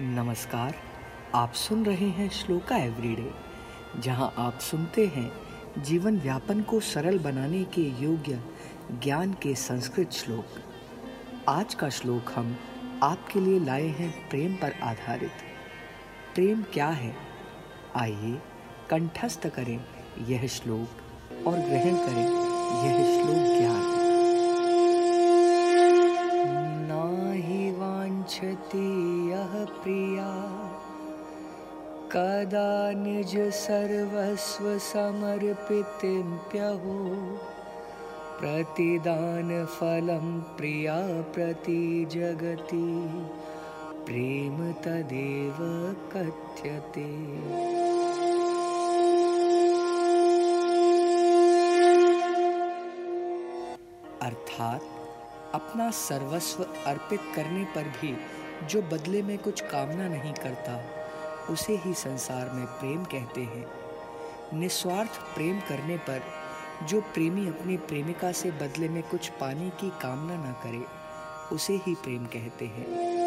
नमस्कार, आप सुन रहे हैं श्लोका एवरीडे, जहाँ आप सुनते हैं जीवन व्यापन को सरल बनाने के योग्य ज्ञान के संस्कृत श्लोक। आज का श्लोक हम आपके लिए लाए हैं प्रेम पर आधारित। प्रेम क्या है? आइए कंठस्थ करें यह श्लोक और ग्रहण करें यह यः प्रिया। कदा निज सर्वस्व समर्पितिम्प्यहो प्रतिदान फलं प्रिया प्रति जगति। प्रेम तदेव कथ्यते। अर्थात अपना सर्वस्व अर्पित करने पर भी जो बदले में कुछ कामना नहीं करता, उसे ही संसार में प्रेम कहते हैं। निस्वार्थ प्रेम करने पर जो प्रेमी अपनी प्रेमिका से बदले में कुछ पाने की कामना ना करे, उसे ही प्रेम कहते हैं।